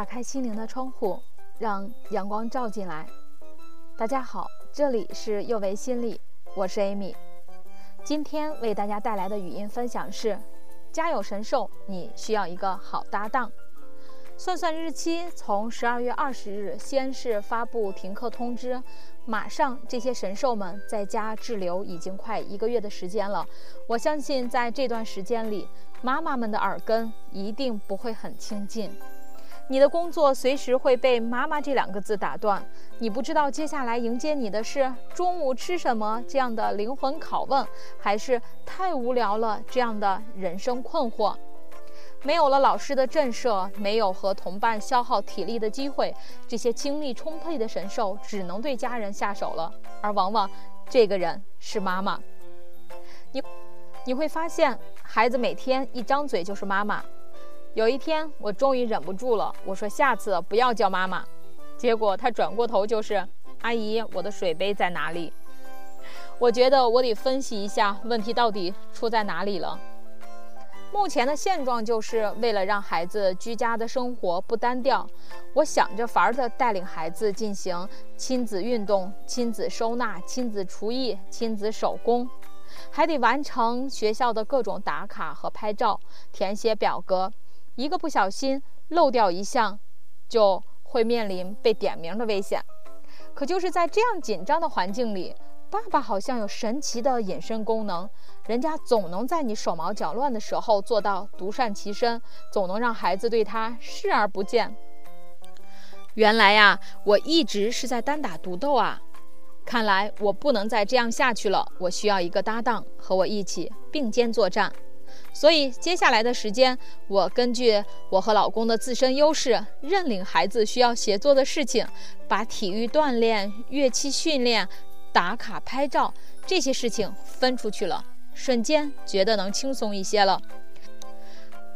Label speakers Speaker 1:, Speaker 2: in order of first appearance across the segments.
Speaker 1: 打开心灵的窗户，让阳光照进来。大家好，这里是幼为心理，我是 Amy。今天为大家带来的语音分享是：家有神兽，你需要一个好搭档。算算日期，从十二月二十日先是发布停课通知，马上这些神兽们在家滞留已经快一个月的时间了。我相信在这段时间里，妈妈们的耳根一定不会很清净。你的工作随时会被“妈妈”这两个字打断，你不知道接下来迎接你的是中午吃什么这样的灵魂拷问，还是太无聊了这样的人生困惑。没有了老师的震慑，没有和同伴消耗体力的机会，这些精力充沛的神兽只能对家人下手了。而往往，这个人是妈妈。你，你会发现，孩子每天一张嘴就是妈妈。有一天，我终于忍不住了，我说：“下次不要叫妈妈。”结果他转过头就是：“阿姨，我的水杯在哪里？”我觉得我得分析一下问题到底出在哪里了。目前的现状就是为了让孩子居家的生活不单调，我想着法儿的带领孩子进行亲子运动、亲子收纳、亲子厨艺、亲子手工，还得完成学校的各种打卡和拍照，填写表格，一个不小心漏掉一项，就会面临被点名的危险。可就是在这样紧张的环境里。爸爸好像有神奇的隐身功能，人家总能在你手忙脚乱的时候做到独善其身，总能让孩子对他视而不见。原来呀，我一直是在单打独斗啊！看来我不能再这样下去了，我需要一个搭档和我一起并肩作战。所以接下来的时间，我根据我和老公的自身优势，认领孩子需要协作的事情，把体育锻炼、乐器训练。打卡拍照这些事情分出去了，瞬间觉得能轻松一些了。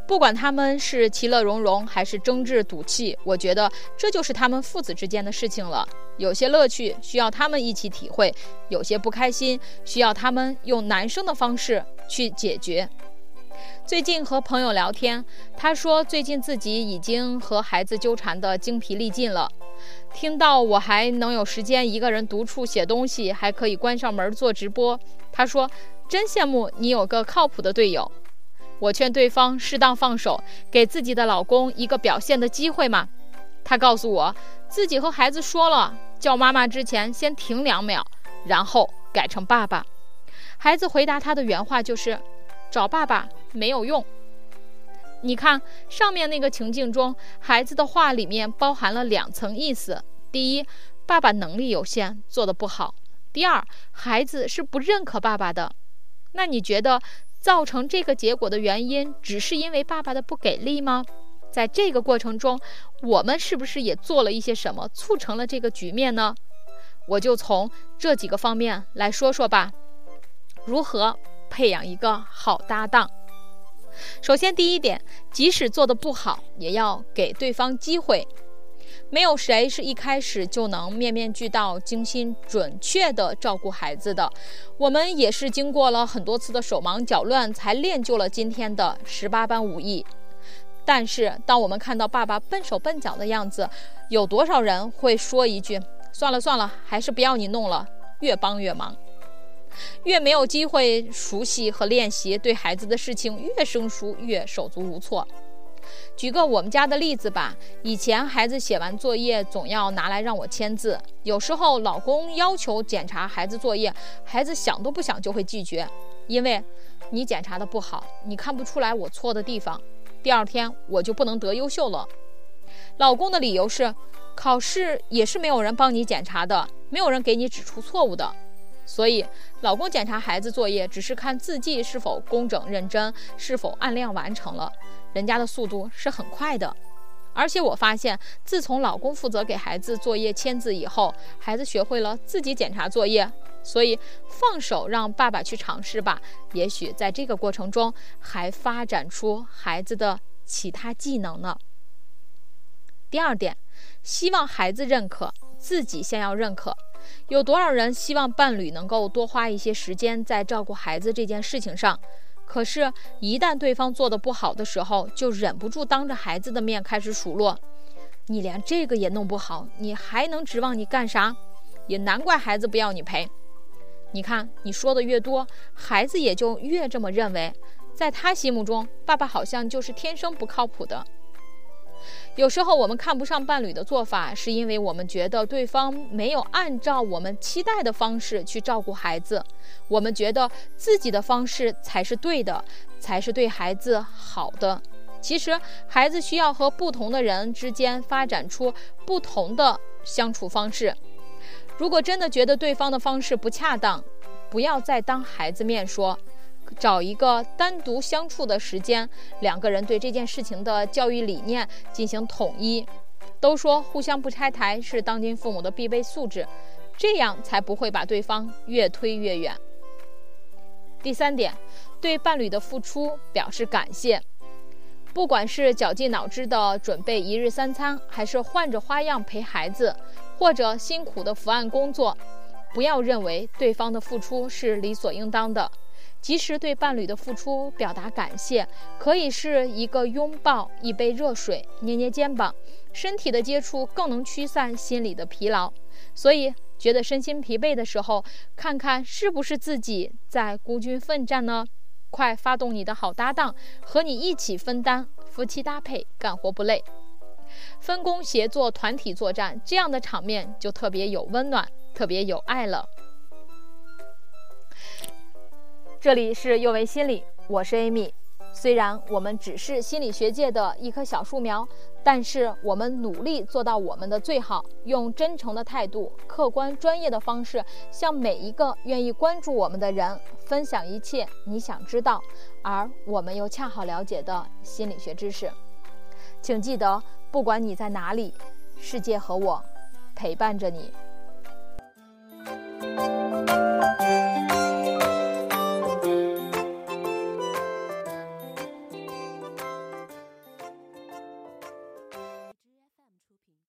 Speaker 1: 不管他们是其乐融融还是争执赌气，我觉得这就是他们父子之间的事情了。有些乐趣需要他们一起体会，有些不开心需要他们用男生的方式去解决。最近和朋友聊天，他说最近自己已经和孩子纠缠得精疲力尽了。听到我还能有时间一个人独处写东西，还可以关上门做直播，他说真羡慕你有个靠谱的队友。我劝对方适当放手，给自己的老公一个表现的机会嘛。他告诉我自己和孩子说了，叫妈妈之前先停两秒，然后改成爸爸。孩子回答他的原话就是。找爸爸没有用。你看上面那个情境中，孩子的话里面包含了两层意思：第一，爸爸能力有限，做得不好；第二，孩子是不认可爸爸的。那你觉得造成这个结果的原因，只是因为爸爸的不给力吗？在这个过程中，我们是不是也做了一些什么，促成了这个局面呢？我就从这几个方面来说说吧。如何？培养一个好搭档。首先，第一点，即使做的不好，也要给对方机会。没有谁是一开始就能面面俱到、精心准确地照顾孩子的。我们也是经过了很多次的手忙脚乱，才练就了今天的十八般武艺。但是，当我们看到爸爸笨手笨脚的样子，有多少人会说一句：“算了算了，还是不要你弄了，越帮越忙。”越没有机会熟悉和练习，对孩子的事情越生疏，越手足无措。举个我们家的例子吧，以前孩子写完作业总要拿来让我签字，有时候老公要求检查孩子作业，孩子想都不想就会拒绝，因为你检查的不好，你看不出来我错的地方，第二天我就不能得优秀了。老公的理由是，考试也是没有人帮你检查的，没有人给你指出错误的。所以，老公检查孩子作业，只是看字迹是否工整认真，是否按量完成了。人家的速度是很快的，而且我发现，自从老公负责给孩子作业签字以后，孩子学会了自己检查作业。所以，放手让爸爸去尝试吧，也许在这个过程中还发展出孩子的其他技能呢。第二点，希望孩子认可自己，先要认可。有多少人希望伴侣能够多花一些时间在照顾孩子这件事情上？可是，一旦对方做的不好的时候，就忍不住当着孩子的面开始数落：“你连这个也弄不好，你还能指望你干啥？也难怪孩子不要你陪。你看，你说的越多，孩子也就越这么认为，在他心目中，爸爸好像就是天生不靠谱的。有时候我们看不上伴侣的做法，是因为我们觉得对方没有按照我们期待的方式去照顾孩子，我们觉得自己的方式才是对的，才是对孩子好的。其实，孩子需要和不同的人之间发展出不同的相处方式。如果真的觉得对方的方式不恰当，不要再当孩子面说，找一个单独相处的时间，两个人对这件事情的教育理念进行统一。都说互相不拆台是当今父母的必备素质，这样才不会把对方越推越远。第三点，对伴侣的付出表示感谢。不管是绞尽脑汁的准备一日三餐，还是换着花样陪孩子，或者辛苦的伏案工作，不要认为对方的付出是理所应当的。及时对伴侣的付出表达感谢，可以是一个拥抱、一杯热水、捏捏肩膀，身体的接触更能驱散心理的疲劳。所以，觉得身心疲惫的时候，看看是不是自己在孤军奋战呢？快发动你的好搭档，和你一起分担，夫妻搭配干活不累，分工协作，团体作战，这样的场面就特别有温暖，特别有爱了。这里是又为心理，我是 Amy。虽然我们只是心理学界的一棵小树苗，但是我们努力做到我们的最好，用真诚的态度、客观专业的方式，向每一个愿意关注我们的人分享一切你想知道，而我们又恰好了解的心理学知识。请记得，不管你在哪里，世界和我陪伴着你。